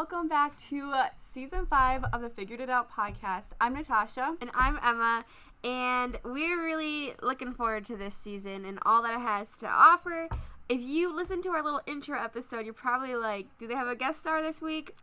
welcome back to uh, season five of the Figured It Out podcast. I'm Natasha. And I'm Emma, and we're really looking forward to this season and all that it has to offer. If you listen to our little intro episode, you're probably like, do they have a guest star this week?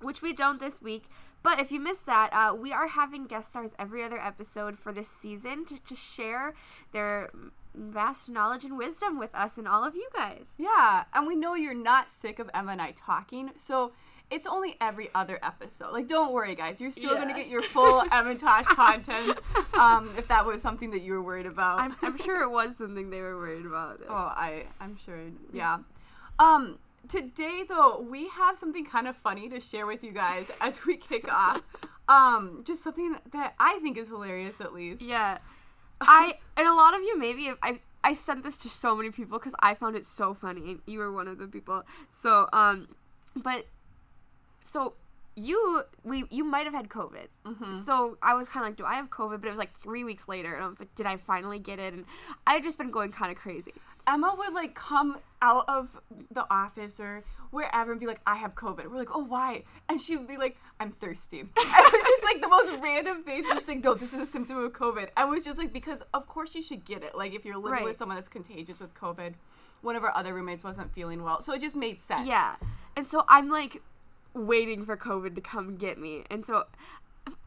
Which we don't this week. But if you missed that, uh, we are having guest stars every other episode for this season to, to share their vast knowledge and wisdom with us and all of you guys. Yeah, and we know you're not sick of Emma and I talking, so it's only every other episode. Like, don't worry, guys. You're still Yeah. gonna get your full Emma content. Um, if that was something that you were worried about. I'm, I'm sure it was something they were worried about. oh, I, I'm sure. Yeah. Um, today though, we have something kind of funny to share with you guys as we kick off. Um, just something that I think is hilarious, at least. Yeah. I and a lot of you maybe I I sent this to so many people because I found it so funny and you were one of the people. So um, but so you we you might have had COVID. Mm-hmm. So I was kind of like, do I have COVID? But it was like three weeks later, and I was like, did I finally get it? And I had just been going kind of crazy. Emma would like come out of the office or wherever and be like, I have COVID. We're like, oh, why? And she would be like, I'm thirsty. And it was just like the most random things. She's like, no, this is a symptom of COVID. And it was just like, because of course you should get it. Like if you're living Right. with someone that's contagious with COVID, one of our other roommates wasn't feeling well. So it just made sense. Yeah. And so I'm like waiting for COVID to come get me. And so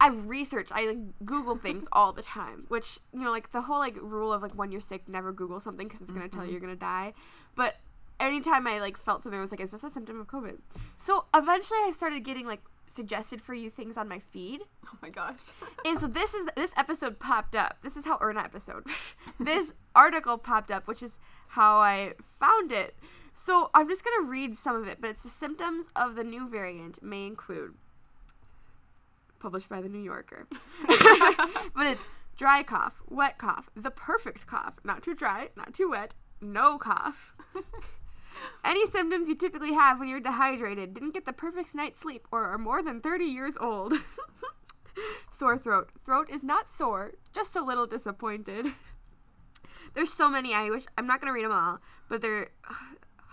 I research, I like Google things all the time, which, you know, like the whole like rule of like when you're sick, never Google something because it's going to tell you mm-hmm. you're going to die. But anytime I like felt something, I was like, is this a symptom of COVID? So eventually I started getting like suggested for you things on my feed. Oh my gosh. And so this is this episode popped up. This is how or not episode. this article popped up, which is how I found it. So I'm just gonna read some of it, but it's the symptoms of the new variant may include published by the New Yorker. but it's dry cough, wet cough, the perfect cough, not too dry, not too wet, no cough. Any symptoms you typically have when you're dehydrated, didn't get the perfect night's sleep, or are more than 30 years old. sore throat. Throat is not sore, just a little disappointed. There's so many. I wish I'm not gonna read them all, but they're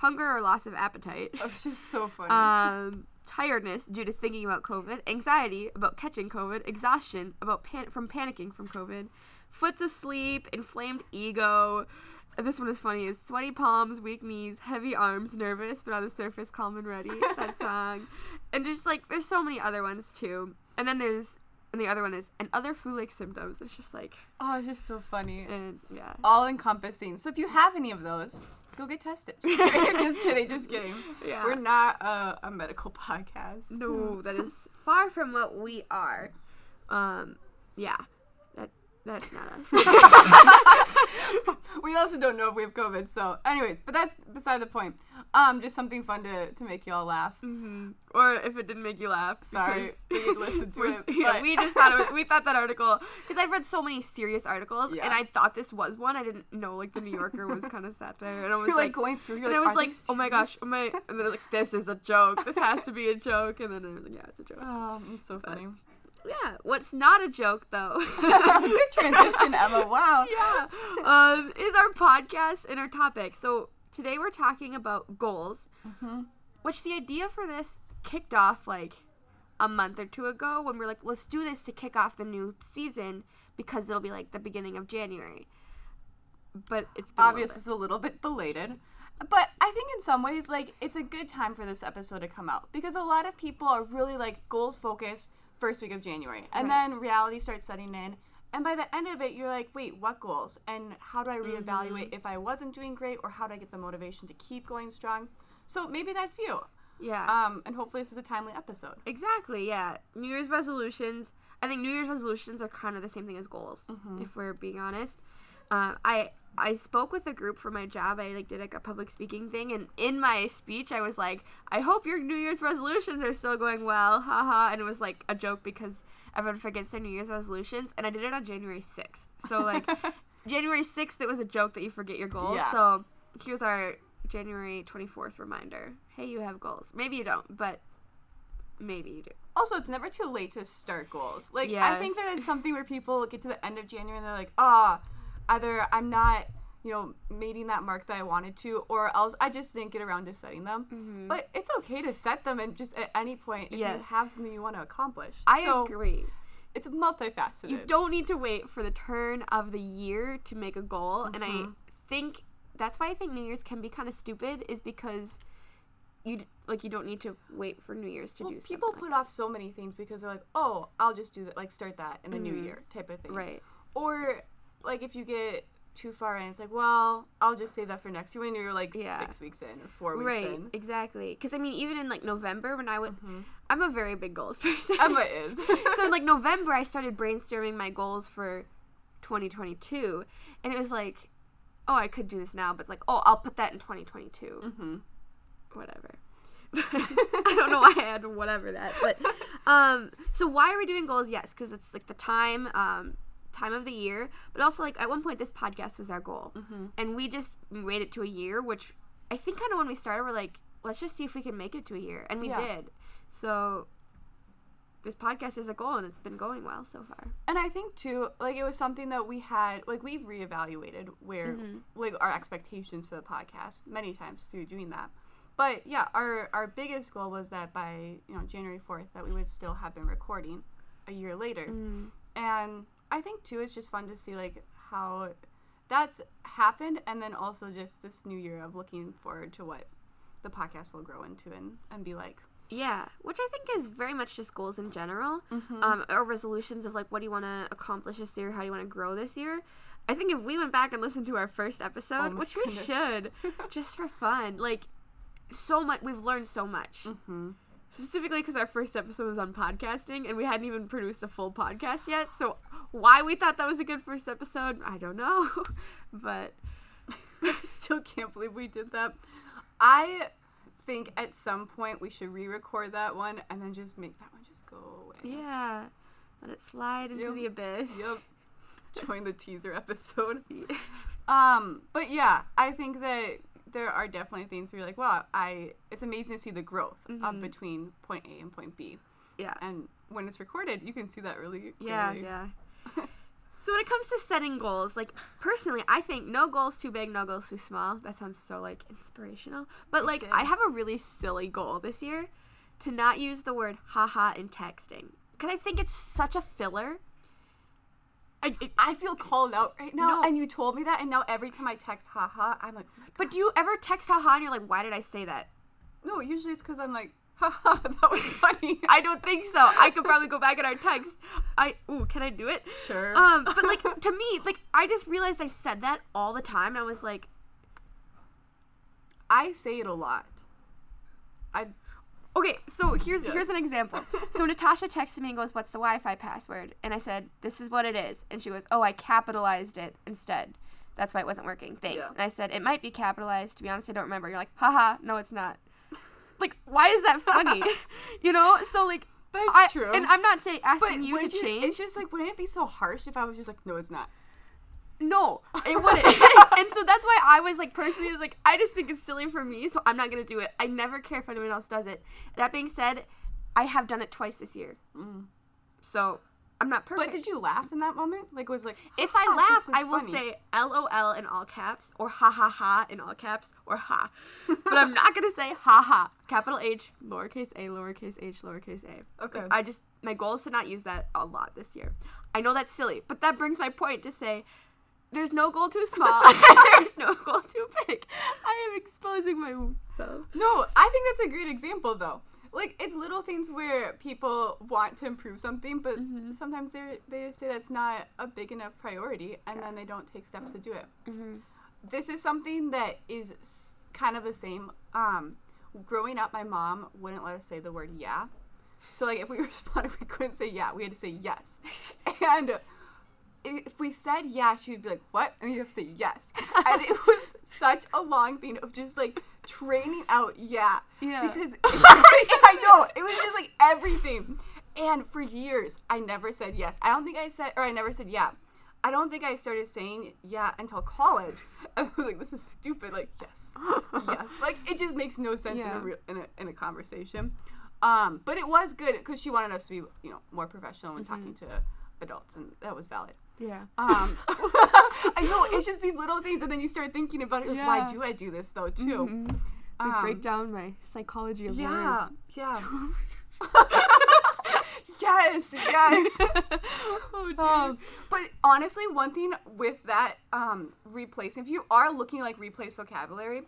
hunger or loss of appetite. It was just so funny. Um, tiredness due to thinking about COVID, anxiety about catching COVID, exhaustion about pan- from panicking from COVID, foot's asleep, inflamed ego. This one is funny. Is sweaty palms, weak knees, heavy arms, nervous but on the surface calm and ready. That song, and just like there's so many other ones too. And then there's and the other one is and other flu-like symptoms. It's just like oh, it's just so funny. and yeah. All encompassing. So if you have any of those, go get tested. just kidding, just kidding. Yeah. We're not a, a medical podcast. No, that is far from what we are. Um, yeah, that's not us. we also don't know if we have COVID. So, anyways, but that's beside the point. Um, just something fun to, to make y'all laugh. hmm Or if it didn't make you laugh, Sorry, we didn't to it, yeah, we just thought it was, we thought that article because I've read so many serious articles, Yeah. and I thought this was one. I didn't know like the New Yorker was kind of sat there, and I was You're like, like. going through. You're and I was like, "Oh my gosh, oh my!" And then I was like, "This is a joke. This has to be a joke." And then I was like, "Yeah, it's a joke." Oh, it's so funny. Yeah. What's not a joke though? Good transition, Emma. Wow. yeah, um, is our podcast and our topic. So today we're talking about goals, Mm-hmm. which the idea for this kicked off like a month or two ago when we are like, let's do this to kick off the new season because it'll be like the beginning of January. But it's a Obvious bit. is a little bit belated. But I think in some ways, like, it's a good time for this episode to come out because a lot of people are really like goals focused first week of January. And Right. then reality starts setting in. And by the end of it, you're like, wait, what goals? And how do I reevaluate if I wasn't doing great or how do I get the motivation to keep going strong? So maybe that's you. yeah. Um, and hopefully this is a timely episode. Exactly, yeah. New Year's resolutions. I think New Year's resolutions are kind of the same thing as goals, Mm-hmm. if we're being honest. Uh, I I spoke with a group for my job. I like did like a public speaking thing, and in my speech, I was like, "I hope your New Year's resolutions are still going well, haha." And it was like a joke because everyone forgets their New Year's resolutions, and I did it on January sixth. So like January sixth, it was a joke that you forget your goals. Yeah. So here's our January twenty fourth reminder. Hey, you have goals. Maybe you don't, but maybe you do. Also, it's never too late to start goals. Like, I think that it's something where people get to the end of January and they're like, oh, either I'm not you know, meeting that mark that I wanted to, or else I just didn't get around to setting them. Mhm. But it's okay to set them and just at any point if you have something you want to accomplish. I so agree. It's multifaceted. You don't need to wait for the turn of the year to make a goal. And I Mhm. think that's why I think New Year's can be kind of stupid is because you d- like you don't need to wait for New Year's to do. Well, do people put like off so many things because they're like, oh, I'll just do that, like start that in the new Mhm. year type of thing. right. Or like if you get too far in, it's like, well, I'll just save that for next year when you're like Yeah. six weeks in or four weeks Right, in. exactly. Because I mean, even in like November when I went, Mhm. I'm a very big goals person. Emma is. so in like November, I started brainstorming my goals for 2022, and it was like, oh, I could do this now, but like, oh, I'll put that in 2022. hmm Whatever. I don't know why I had whatever that, but um, so why are we doing goals? Yes, because it's like the time, um, time of the year, but also like at one point this podcast was our goal, hmm and we just made it to a year, which I think kind of when we started, we're like, let's just see if we can make it to a year, and we Yeah. did. So this podcast is a goal, and it's been going well so far. And I think too, like it was something that we had, like we've reevaluated where, Mhm. like our expectations for the podcast many times through doing that. But yeah, our our biggest goal was that by you know January fourth that we would still have been recording a year later. Mm. and i think too it's just fun to see like how that's happened and then also just this new year of looking forward to what the podcast will grow into and, and be like Yeah, which I think is very much just goals in general, Mhm. um, or resolutions of like what do you want to accomplish this year, how do you want to grow this year. I think if we went back and listened to our first episode, Oh which we should, just for fun, like so much, we've learned so much. mm-hmm. Specifically because our first episode was on podcasting and we hadn't even produced a full podcast yet. So why we thought that was a good first episode, I don't know, but i still can't believe we did that. I think at some point we should re-record that one and then just make that one just go away. Yeah, let it slide into Yep. the abyss. yep. Join the teaser episode. Um, but yeah, I think that there are definitely things where you're like, wow, I it's amazing to see the growth Mhm. of between point A and point B. Yeah. And when it's recorded, you can see that really Yeah, clearly. yeah. so when it comes to setting goals, like personally, I think no goals too big, no goals too small. That sounds so like inspirational. But It like did. I have a really silly goal this year to not use the word haha in texting because I think it's such a filler. I, I feel called out right now, No. and you told me that, and now every time I text haha, I'm like, oh but do you ever text haha and you're like, why did I say that? no, usually it's because I'm like, haha, that was funny. I don't think so. I could probably go back in our text. I ooh, can I do it? sure. Um, but like to me, like I just realized I said that all the time. I was like, I say it a lot. I Okay, so here's here's an example. So Natasha texted me and goes, "What's the Wi-Fi password?" And I said, "This is what it is." And she goes, "Oh, I capitalized it instead. That's why it wasn't working. Thanks." Yeah. And I said, "It might be capitalized. To be honest, I don't remember." You're like, "Haha, no, it's not." Like, why is that funny? you know? So like, that's I, true. And I'm not saying but asking you to wouldn't change. It's just like, wouldn't it be so harsh if I was just like, no, it's not. No, it wouldn't. and so that's why I was like personally like I just think it's silly for me, so I'm not gonna do it. I never care if anyone else does it. That being said, I have done it twice this year, Mm. so I'm not perfect. But did you laugh in that moment? Like, was like, if I laugh, I will funny." say LOL in all caps or ha ha ha in all caps or ha. but I'm not gonna say ha ha. Capital H, lowercase a, lowercase h, lowercase a. Okay. I just my goal is to not use that a lot this year. I know that's silly, but that brings my point to say there's no goal too small. there's no goal too big. I am exposing myself. No, I think that's a great example though. Like it's little things where people want to improve something, but Mhm. sometimes they they say that's not a big enough priority, and then they don't take steps to do it. Mm-hmm. This is something that is kind of the same. Um, growing up, my mom wouldn't let us say the word yeah. So like if we responded, we couldn't say yeah. We had to say yes, and if we said yeah, she would be like, "What?" And you have to say yes. and it was such a long thing of just like training out yeah Yeah. because I know it was just like everything. And for years, I never said yes. I don't think I said, or I never said yeah. I don't think I started saying yeah until college. I was like, this is stupid. Like yes, yes. Like it just makes no sense in a real in a in a conversation. Um, but it was good because she wanted us to be you know more professional when talking to adults, and that was valid. Yeah. Um, I know it's just these little things, and then you start thinking about it. Like, Yeah. why do I do this though too? Mhm. Like, Um, break down my psychology of Yeah, words. yeah. yes, yes. oh, dude. Um, but honestly, one thing with that um, replacing, if you are looking like replace vocabulary,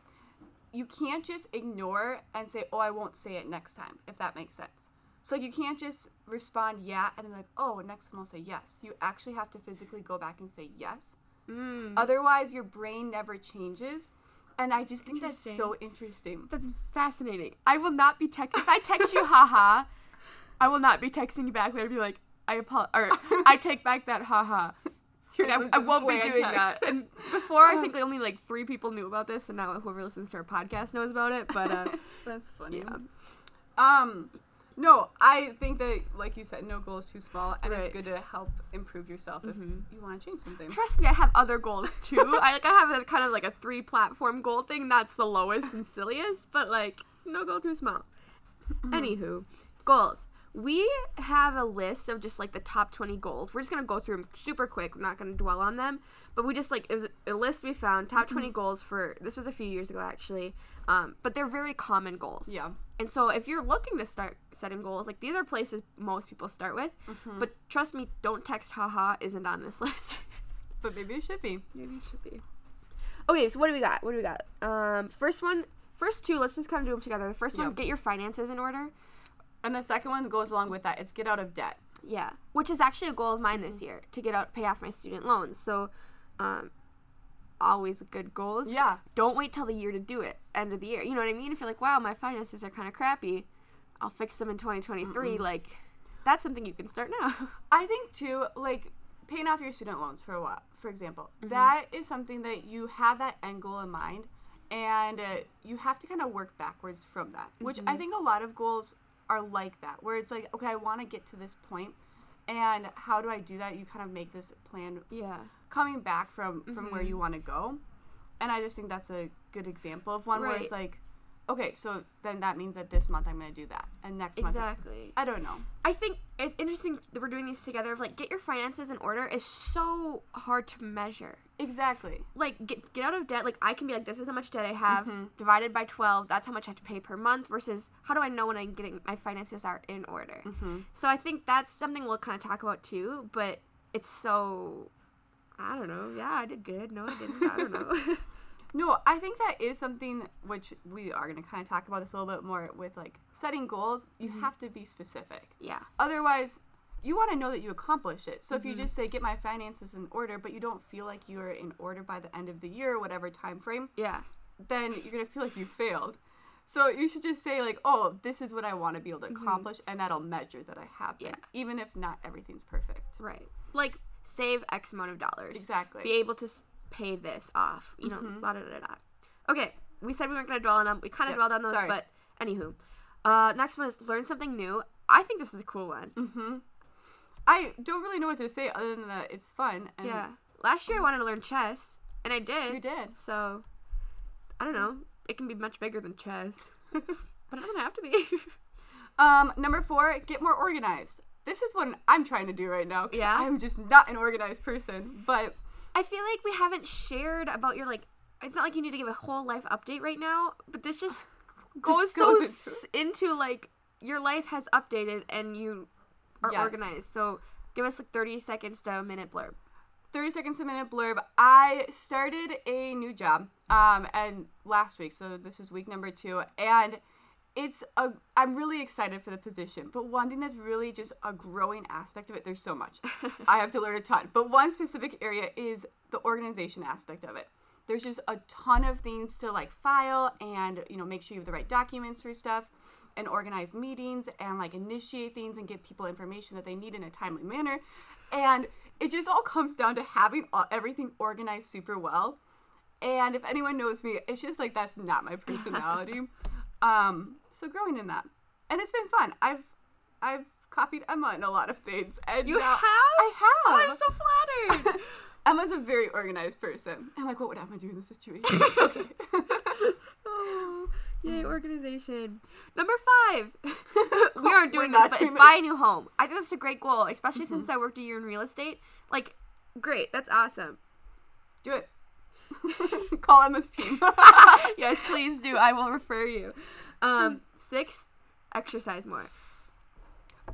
you can't just ignore and say, "Oh, I won't say it next time," if that makes sense. So like, you can't just respond "yeah" and then like, "Oh, next time I'll say yes." You actually have to physically go back and say yes. Mm. Otherwise, your brain never changes. And I just think that's so interesting. That's fascinating. I will not be text if I text you haha, I will not be texting you back later be like, I apologize or I take back that haha. Like, I, I won't be doing text. that. And before I think only like three people knew about this and now whoever listens to our podcast knows about it. But uh That's funny. yeah. Um, no, I think that, like you said, no goal is too small, and it's good to help improve yourself Mhm. if you want to change something. Trust me, I have other goals too. I like I have a kind of like a three platform goal thing. That's the lowest and silliest, but like no goal too small. Anywho, goals. We have a list of just like the top 20 goals. We're just going to go through them super quick. We're not going to dwell on them. But we just like, it was a list we found, top 20 goals for, this was a few years ago actually. Um, but they're very common goals. Yeah. And so if you're looking to start setting goals, like these are places most people start with. Mm-hmm. But trust me, don't text haha isn't on this list. But maybe it should be. Maybe it should be. Okay, so what do we got? What do we got? Um, first one, first two. Let's just kind of do them together. The first one, get your finances in order. And the second one goes along with that. It's get out of debt. Yeah, which is actually a goal of mine this year to get out, pay off my student loans. So, um, always good goals. Yeah. Don't wait till the year to do it. End of the year. You know what I mean? If you're like, wow, my finances are kind of crappy, I'll fix them in 2023. Like, that's something you can start now. I think too, like paying off your student loans for a while, for example, Mm-hmm. that is something that you have that end goal in mind, and uh, you have to kind of work backwards from that. Which Mm-hmm. I think a lot of goals are like that, where it's like, okay, I want to get to this point, and how do I do that? You kind of make this plan yeah. coming back from from where Mhm. you want to go, and I just think that's a good example of one where it's like, okay, so then that means that this month I'm gonna do that, and next month Exactly. I don't know. I think it's interesting that we're doing these together. Of like, get your finances in order is so hard to measure. Exactly. Like, get get out of debt. Like, I can be like, this is how much debt I have Mhm. divided by twelve. That's how much I have to pay per month. Versus, how do I know when I'm getting my finances are in order? hmm So I think that's something we'll kind of talk about too. But it's so, I don't know. Yeah, I did good. No, I didn't. I don't know. No, I think that is something which we are going to kind of talk about this a little bit more with like setting goals. You Mm-hmm. have to be specific. yeah. Otherwise, you want to know that you accomplish it. So if you Mhm. just say get my finances in order, but you don't feel like you are in order by the end of the year or whatever time frame, Yeah. then you're going to feel like you failed. So you should just say like, "Oh, this is what I want to be able to Mhm. accomplish," and that'll measure that I have been, Yeah. even if not everything's perfect. Right. Like, save X amount of dollars. Exactly. be able to pay this off. You know, Mhm. la da da da. Okay, we said we weren't gonna dwell on them. We kind of Yes, dwelled on those, sorry. but anywho, uh, next one is learn something new. I think this is a cool one. hmm I don't really know what to say other than that it's fun. And yeah. Last year I wanted to learn chess, and I did. you did. So, I don't know. It can be much bigger than chess, but it doesn't have to be. Um, number four, get more organized. This is what I'm trying to do right now. Yeah? I'm just not an organized person. But I feel like we haven't shared about your like. It's not like you need to give a whole life update right now, but this just goes, goes so into into like your life has updated and you are Yes. organized. So give us like thirty seconds to a minute blurb. 30 seconds to a minute blurb. I started a new job um, and last week, so this is week number two, and it's a. I'm really excited for the position, but one thing that's really just a growing aspect of it. There's so much I have to learn a ton, but one specific area is the organization aspect of it. There's just a ton of things to like file and you know make sure you have the right documents for stuff and organize meetings and like initiate things and give people information that they need in a timely manner. And it just all comes down to having everything organized super well. And if anyone knows me, it's just like that's not my personality. Um, so growing in that, and it's been fun. I've I've copied Emma in a lot of things, and You have? I have. Oh, I'm so flattered. Emma's a very organized person. I'm like, what would Emma do in this situation? okay. oh, yay, organization. Number five. we aren't doing We're this, but doing buy a new home. I think that's a great goal, especially since I worked a year in real estate. Like, great, that's awesome. Do it. Call Emma's team. yes, please do. I will refer you. Um, six, exercise more.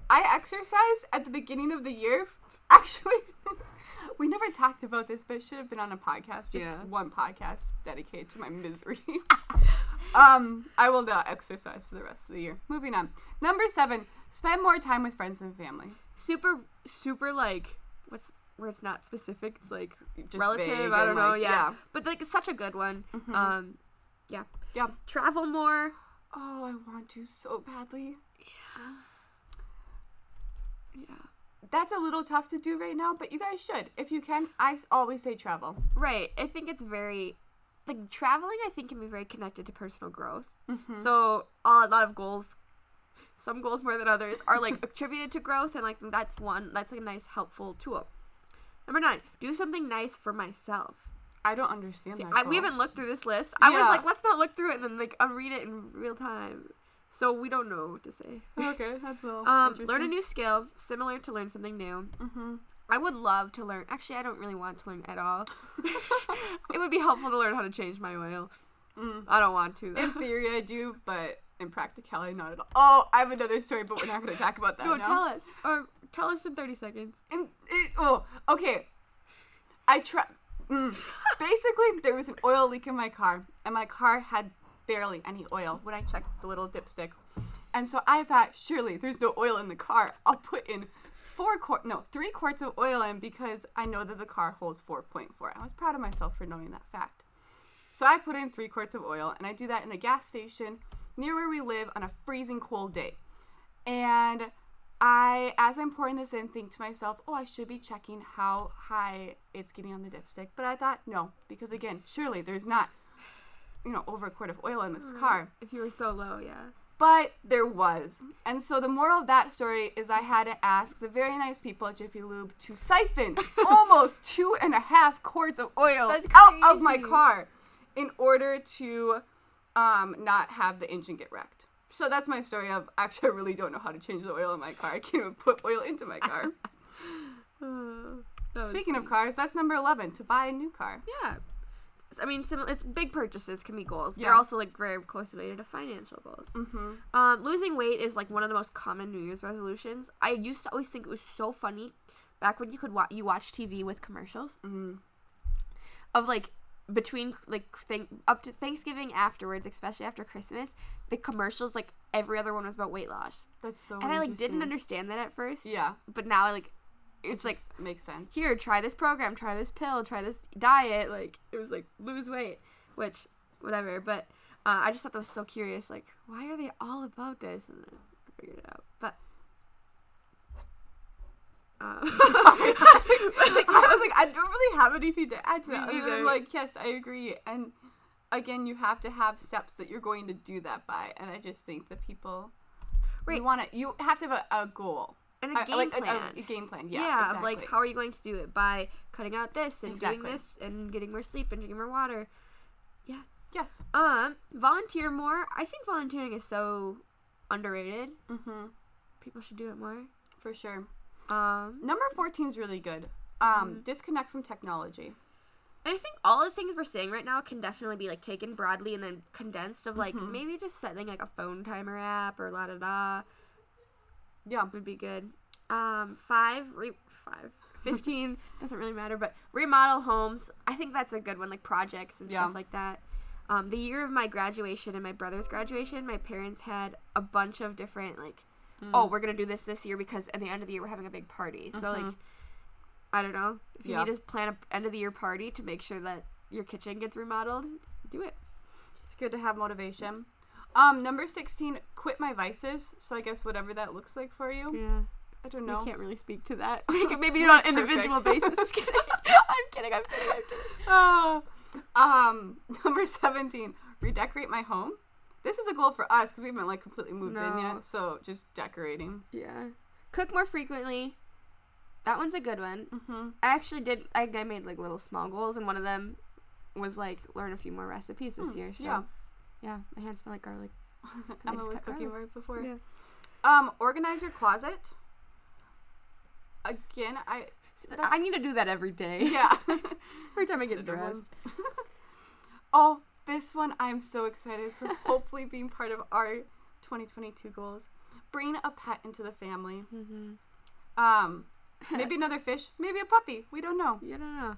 I exercise at the beginning of the year. Actually, we never talked about this, but it should have been on a podcast. Just Yeah. one podcast dedicated to my misery. um, I will not exercise for the rest of the year. Moving on. Number seven, spend more time with friends and family. Super, super like what's where it's not specific. It's like Just relative. I don't know. like, yeah. but like it's such a good one. Mhm. Um, yeah. Yeah. Travel more. Oh, I want to so badly. Yeah. Yeah. That's a little tough to do right now, but you guys should. If you can, I always say travel. Right. I think it's very like traveling. I think can be very connected to personal growth. Mhm. So a lot of goals, some goals more than others, are like attributed to growth, and like that's one. That's like a nice helpful tool. Number nine, do something nice for myself. I don't understand See, that. I, we haven't looked through this list. I was like, let's not look through it and then like unread it in real time. So we don't know what to say. Okay, that's a little Um, learn a new skill, similar to learn something new. Mm-hmm. I would love to learn. Actually, I don't really want to learn at all. it would be helpful to learn how to change my oil. Mm. I don't want to though. In theory, I do, but in practicality, not at all. Oh, I have another story, but we're not going to talk about that no, now. tell us or tell us in thirty seconds. In, it, oh, okay. I try. Mm. Basically, there was an oil leak in my car, and my car had barely any oil when I checked the little dipstick. And so I thought, surely there's no oil in the car. I'll put in four quart, no, three quarts of oil in because I know that the car holds 4.4. I was proud of myself for knowing that fact. So I put in three quarts of oil, and I do that in a gas station near where we live on a freezing cold day. And I, as I'm pouring this in, think to myself, oh, I should be checking how high it's getting on the dipstick. But I thought, no, because again, surely there's not, you know, over a quart of oil in this car. If you were so low, yeah. But there was. And so the moral of that story is I had to ask the very nice people at Jiffy Lube to siphon almost two and a half quarts of oil out of my car in order to um, not have the engine get wrecked. So that's my story of actually I really don't know how to change the oil in my car. I can't even put oil into my car. Was Speaking of cars, that's number 11 to buy a new car. yeah. I mean, sim- it's big purchases can be goals. They're also like very closely related to financial goals. Mm-hmm. Um, losing weight is like one of the most common New Year's resolutions. I used to always think it was so funny back when you could wa- you watch TV with commercials Mm. of like between like th- up to Thanksgiving afterwards, especially after Christmas, the commercials like every other one was about weight loss, That's so and I like didn't understand that at first. Yeah. But now I like it's like makes sense. here, try this program, try this pill, try this diet. Like it was like lose weight, which whatever. But uh, I just thought that was so curious. Like why are they all about this? And then I figured it out. But um, Sorry. I was like, I don't really have anything to add to that. Other than like, yes, I agree. And again, you have to have steps that you're going to do that by. And I just think that people, Right. you want to, you have to have a, a goal, and a Uh, game like plan. A, a game plan. yeah, Yeah, of like how are you going to do it by cutting out this and Exactly. doing this and getting more sleep and drinking more water. Yeah. Yes. Um, volunteer more. I think volunteering is so underrated. Mm-hmm. People should do it more. For sure. Um, Number 14 is really good. Um, Mm-hmm. disconnect from technology. I think all the things we're saying right now can definitely be like taken broadly and then condensed of like Mhm. maybe just setting like a phone timer app or la da da Yeah. would be good. Um, five, re- five, 15 doesn't really matter, but remodel homes. I think that's a good one, like projects and Yeah. stuff like that. Um, the year of my graduation and my brother's graduation, my parents had a bunch of different like, Mm. oh, we're gonna do this this year because at the end of the year we're having a big party. So like. I don't know if you Yeah. need to plan a end of the year party to make sure that your kitchen gets remodeled, do it. It's good to have motivation. Um, number 16, quit my vices. So I guess whatever that looks like for you. Yeah. I don't know. We can't really speak to that. Maybe on an individual basis. Just kidding. I'm kidding. I'm kidding. I'm kidding. Oh. Um, number 17, redecorate my home. This is a goal for us because we haven't like completely moved in yet. So just decorating. Yeah. Cook more frequently. That one's a good one. Mm-hmm. I actually did. I, I made like little small goals, and one of them was like learn a few more recipes this Hmm, year. So yeah. yeah, my hands smell like garlic. Emma was cooking garlic. right before. Yeah. Um, organize your closet. Again, I I need to do that every day. Yeah. every time I get dressed. oh, this one I'm so excited for hopefully being part of our 2022 goals. Bring a pet into the family. Mm-hmm. Um, maybe another fish, maybe a puppy. We don't know. You don't know.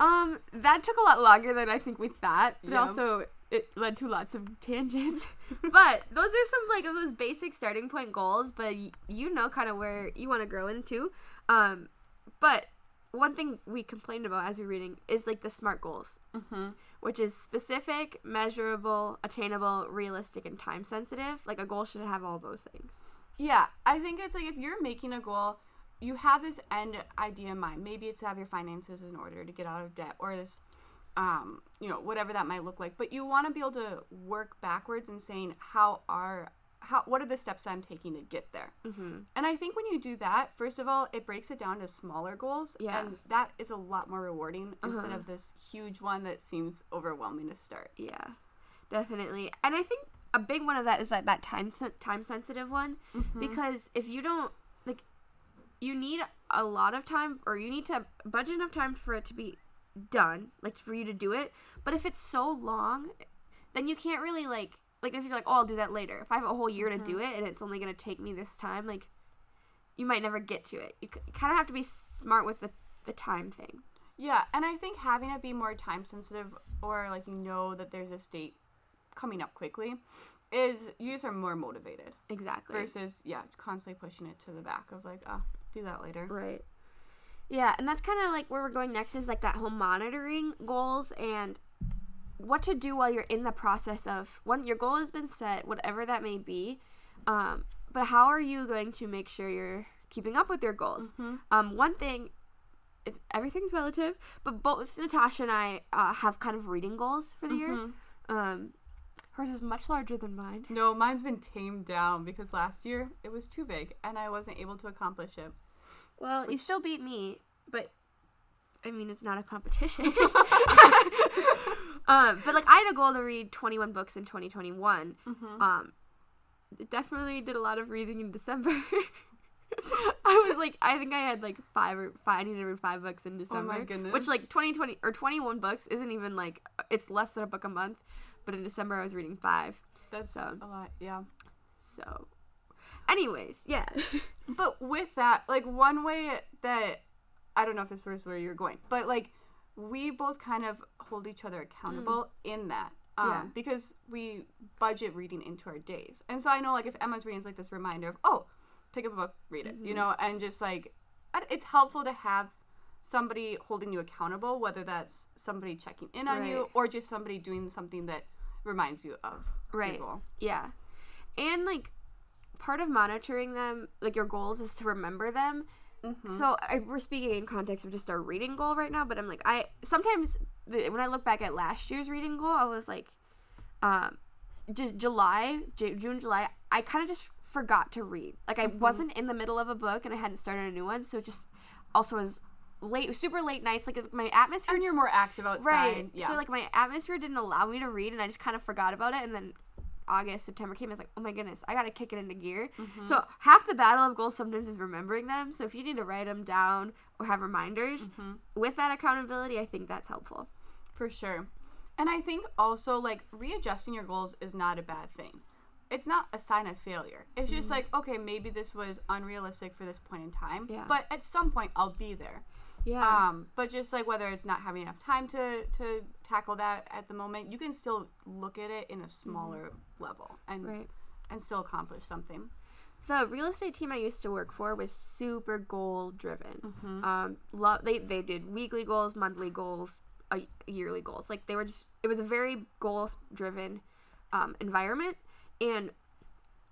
Um, that took a lot longer than I think we thought, but Yeah. also it led to lots of tangents. but those are some like of those basic starting point goals, but y- you know kind of where you want to grow into. Um, but one thing we complained about as we were reading is like the SMART goals, Mm-hmm. Which is specific, measurable, attainable, realistic, and time sensitive. Like a goal should have all those things. Yeah, I think it's like if you're making a goal, you have this end idea in mind. Maybe it's to have your finances in order to get out of debt or this, um, you know, whatever that might look like. But you want to be able to work backwards and saying how are how what are the steps that I'm taking to get there. Mm-hmm. And I think when you do that, first of all, it breaks it down to smaller goals, Yeah. and that is a lot more rewarding instead Uh-huh. of this huge one that seems overwhelming to start. Yeah, definitely. And I think a big one of that is that that time sen- time sensitive one Mhm. because if you don't like, you need a lot of time or you need to budget enough time for it to be done, like for you to do it. But if it's so long, then you can't really like like if you're like, oh, I'll do that later. If I have a whole year to do mm-hmm. it and it's only gonna take me this time, like you might never get to it. You kind of have to be smart with the the time thing. Yeah, and I think having it be more time sensitive or like you know that there's a date coming up quickly is you just are more motivated Exactly. versus yeah, constantly pushing it to the back of like, oh, do that later. Right. Yeah, and that's kind of like where we're going next is like that whole monitoring goals and what to do while you're in the process of when your goal has been set, whatever that may be. Um, but how are you going to make sure you're keeping up with your goals? Mhm. Um, one thing is everything's relative, but both Natasha and I uh, have kind of reading goals for the year. Mhm. Um, hers is much larger than mine. No, mine's been tamed down because last year it was too big and I wasn't able to accomplish it. Well, you still beat me, but I mean, it's not a competition. um, but like, I had a goal to read 21 books in 2021. Mhm. Um, definitely did a lot of reading in December. I was like, I think I had like five or five. I needed to read five books in December. Oh my goodness. Which like 2020 or 21 books isn't even like it's less than a book a month. But in December I was reading five. That's so- a lot, yeah. So, anyways, yeah. But with that, like one way that I don't know if this was where you're going, but like we both kind of hold each other accountable in that. Um, Yeah. Because we budget reading into our days. And so I know, like, if Emma's reading, is like this reminder of, oh, pick up a book, read it, you know, and just like, it's helpful to have somebody holding you accountable, whether that's somebody checking in on you or just somebody doing something that reminds you of Right. goal. Yeah. And like part of monitoring them, like your goals is to remember them. Mhm. So I, we're speaking in context of just our reading goal right now, but I'm like I sometimes when I look back at last year's reading goal, I was like um just July, J- June, July, I kind of just forgot to read. Like I wasn't in the middle of a book and I hadn't started a new one, so it just also was late super late nights like my atmosphere And you're more active outside. Right. Yeah. So like my atmosphere didn't allow me to read, and I just kind of forgot about it. And then August, September came. I was like, oh my goodness, I gotta kick it into gear. Mm-hmm. So half the battle of goals sometimes is remembering them. So if you need to write them down or have reminders Mm-hmm. with that accountability, I think that's helpful. For sure. And I think also like readjusting your goals is not a bad thing. It's not a sign of failure. It's just like, okay, maybe this was unrealistic for this point in time, Yeah. but at some point I'll be there. Yeah. Um, but just like whether it's not having enough time to to tackle that at the moment, you can still look at it in a smaller level and right. and still accomplish something. The real estate team I used to work for was super goal driven. Mm-hmm. Um, lo- they they did weekly goals, monthly goals, uh, yearly goals. Like they were just it was a very goal driven um, environment, and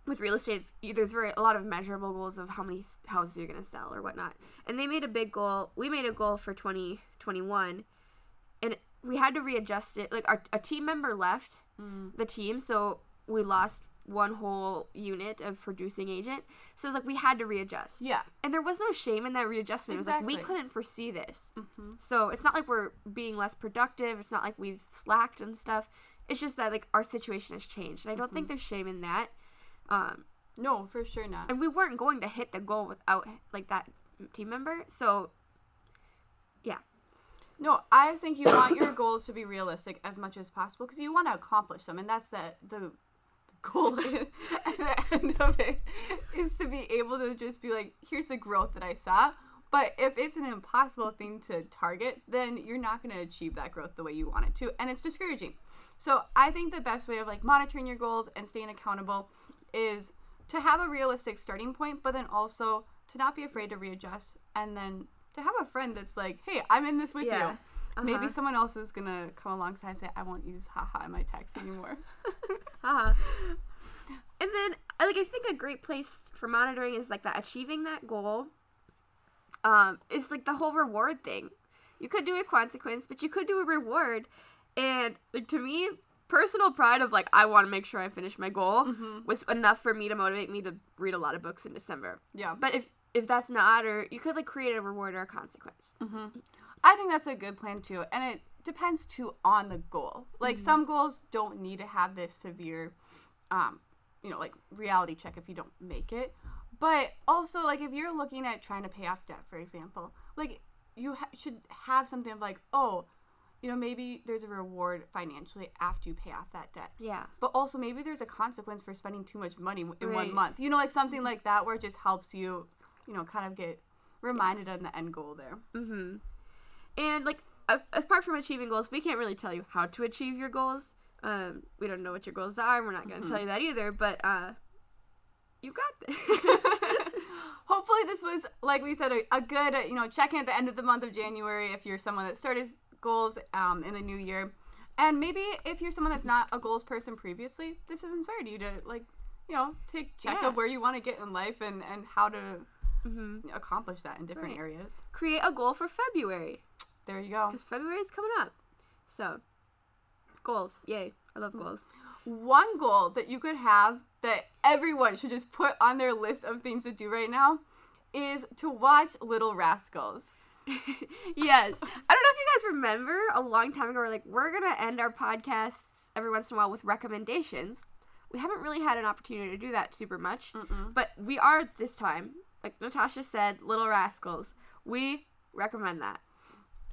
with real estate, it's, there's very a lot of measurable goals of how many houses you're gonna sell or whatnot. And they made a big goal. We made a goal for 2021, and we had to readjust it. Like our a team member left Mm. the team, so we lost one whole unit of producing agent. So it's like we had to readjust. Yeah. And there was no shame in that readjustment. It was like we couldn't foresee this. Mm-hmm. So it's not like we're being less productive. It's not like we've slacked and stuff. It's just that like our situation has changed. And I don't Mm-hmm. think there's shame in that. Um, No, for sure not. and we weren't going to hit the goal without like that team member. So yeah. No, I think you want your goals to be realistic as much as possible because you want to accomplish them, and that's the the goal at the end of it is to be able to just be like, here's the growth that I saw. But if it's an impossible thing to target, then you're not going to achieve that growth the way you want it to, and it's discouraging. So I think the best way of like monitoring your goals and staying accountable is to have a realistic starting point, but then also to not be afraid to readjust and then to have a friend that's like, hey, I'm in this with Yeah. you. Maybe Uh-huh. someone else is gonna come alongside and say, I won't use haha in my text anymore. Haha. and then, like, I think a great place for monitoring is like that achieving that goal. Um, is like the whole reward thing. You could do a consequence, but you could do a reward. And like to me, personal pride of like I want to make sure I finish my goal mm-hmm. was enough for me to motivate me to read a lot of books in December. yeah. But if if that's not, or you could like create a reward or a consequence. Mm-hmm. I think that's a good plan too. And it depends too on the goal. Like mm-hmm. some goals don't need to have this severe um, you know, like reality check if you don't make it. But also like if you're looking at trying to pay off debt, for example, like you ha- should have something of like, oh, you know, maybe there's a reward financially after you pay off that debt. Yeah. But also maybe there's a consequence for spending too much money in Right. one month. You know, like something like that where it just helps you, you know, kind of get reminded on the end goal there. Mm-hmm. And like a- apart from achieving goals, we can't really tell you how to achieve your goals. Um, we don't know what your goals are. and We're not going to tell you that either. But uh, you got this. Hopefully, this was, like we said, a, a good, uh, you know, check in at the end of the month of January if you're someone that started goals um, in the new year. And maybe if you're someone that's not a goals person previously, this has inspired you to, like, you know, take check Yeah. of where you want to get in life and, and how to hmm accomplish that in different Right. areas. Create a goal for February There you go. because February is coming up. So goals, yay! I love goals. one goal that you could have that everyone should just put on their list of things to do right now is to watch Little Rascals. yes. I don't know if you guys remember a long time ago, we're like, we're going to end our podcasts every once in a while with recommendations. We haven't really had an opportunity to do that super much, but we are this time. Like Natasha said, Little Rascals. We recommend that.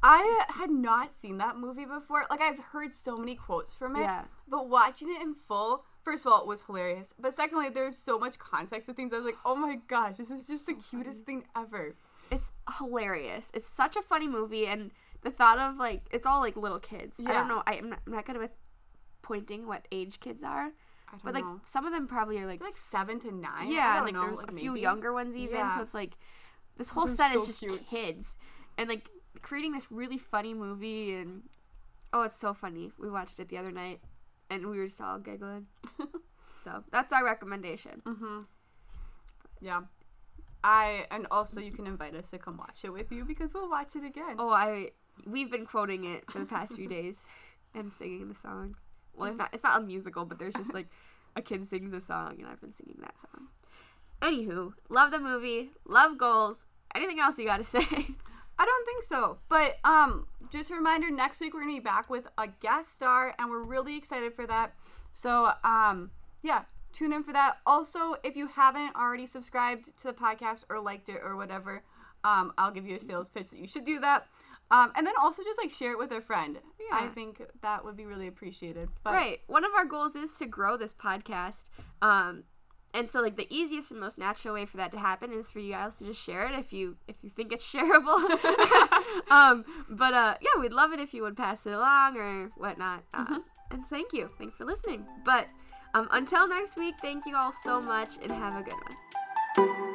I had not seen that movie before. Like I've heard so many quotes from it, Yeah. but watching it in full, first of all, it was hilarious. But secondly, there's so much context to things. I was like, oh my gosh, this is just the cutest thing ever. Hilarious. It's such a funny movie, and the thought of like it's all like little kids. I don't know. I, I'm, not, I'm not good with pointing what age kids are, but like know. some of them probably are like like seven to nine. Yeah, and like know, there's like, a few maybe. younger ones even. Yeah. So it's like this whole set so is just cute. kids, and like creating this really funny movie, and oh, it's so funny. We watched it the other night, and we were just all giggling. so that's our recommendation. Mm-hmm. Yeah. I and also you can invite us to come watch it with you because we'll watch it again. Oh, I we've been quoting it for the past few days and singing the songs. Well, it's not it's not a musical, but there's just like a kid sings a song, and I've been singing that song. Anywho, love the movie, love goals. Anything else you got to say? I don't think so. But um just a reminder next week we're going to be back with a guest star and we're really excited for that. So um yeah, tune in for that. Also, if you haven't already subscribed to the podcast or liked it or whatever, um I'll give you a sales pitch that you should do that. Um and then also just like share it with a friend. Yeah. I think that would be really appreciated. But right. One of our goals is to grow this podcast. Um, and so like the easiest and most natural way for that to happen is for you guys to just share it if you if you think it's shareable. um, but uh, yeah, we'd love it if you would pass it along or whatnot. Uh, And thank you, thanks for listening. But um, until next week, thank you all so much and have a good one.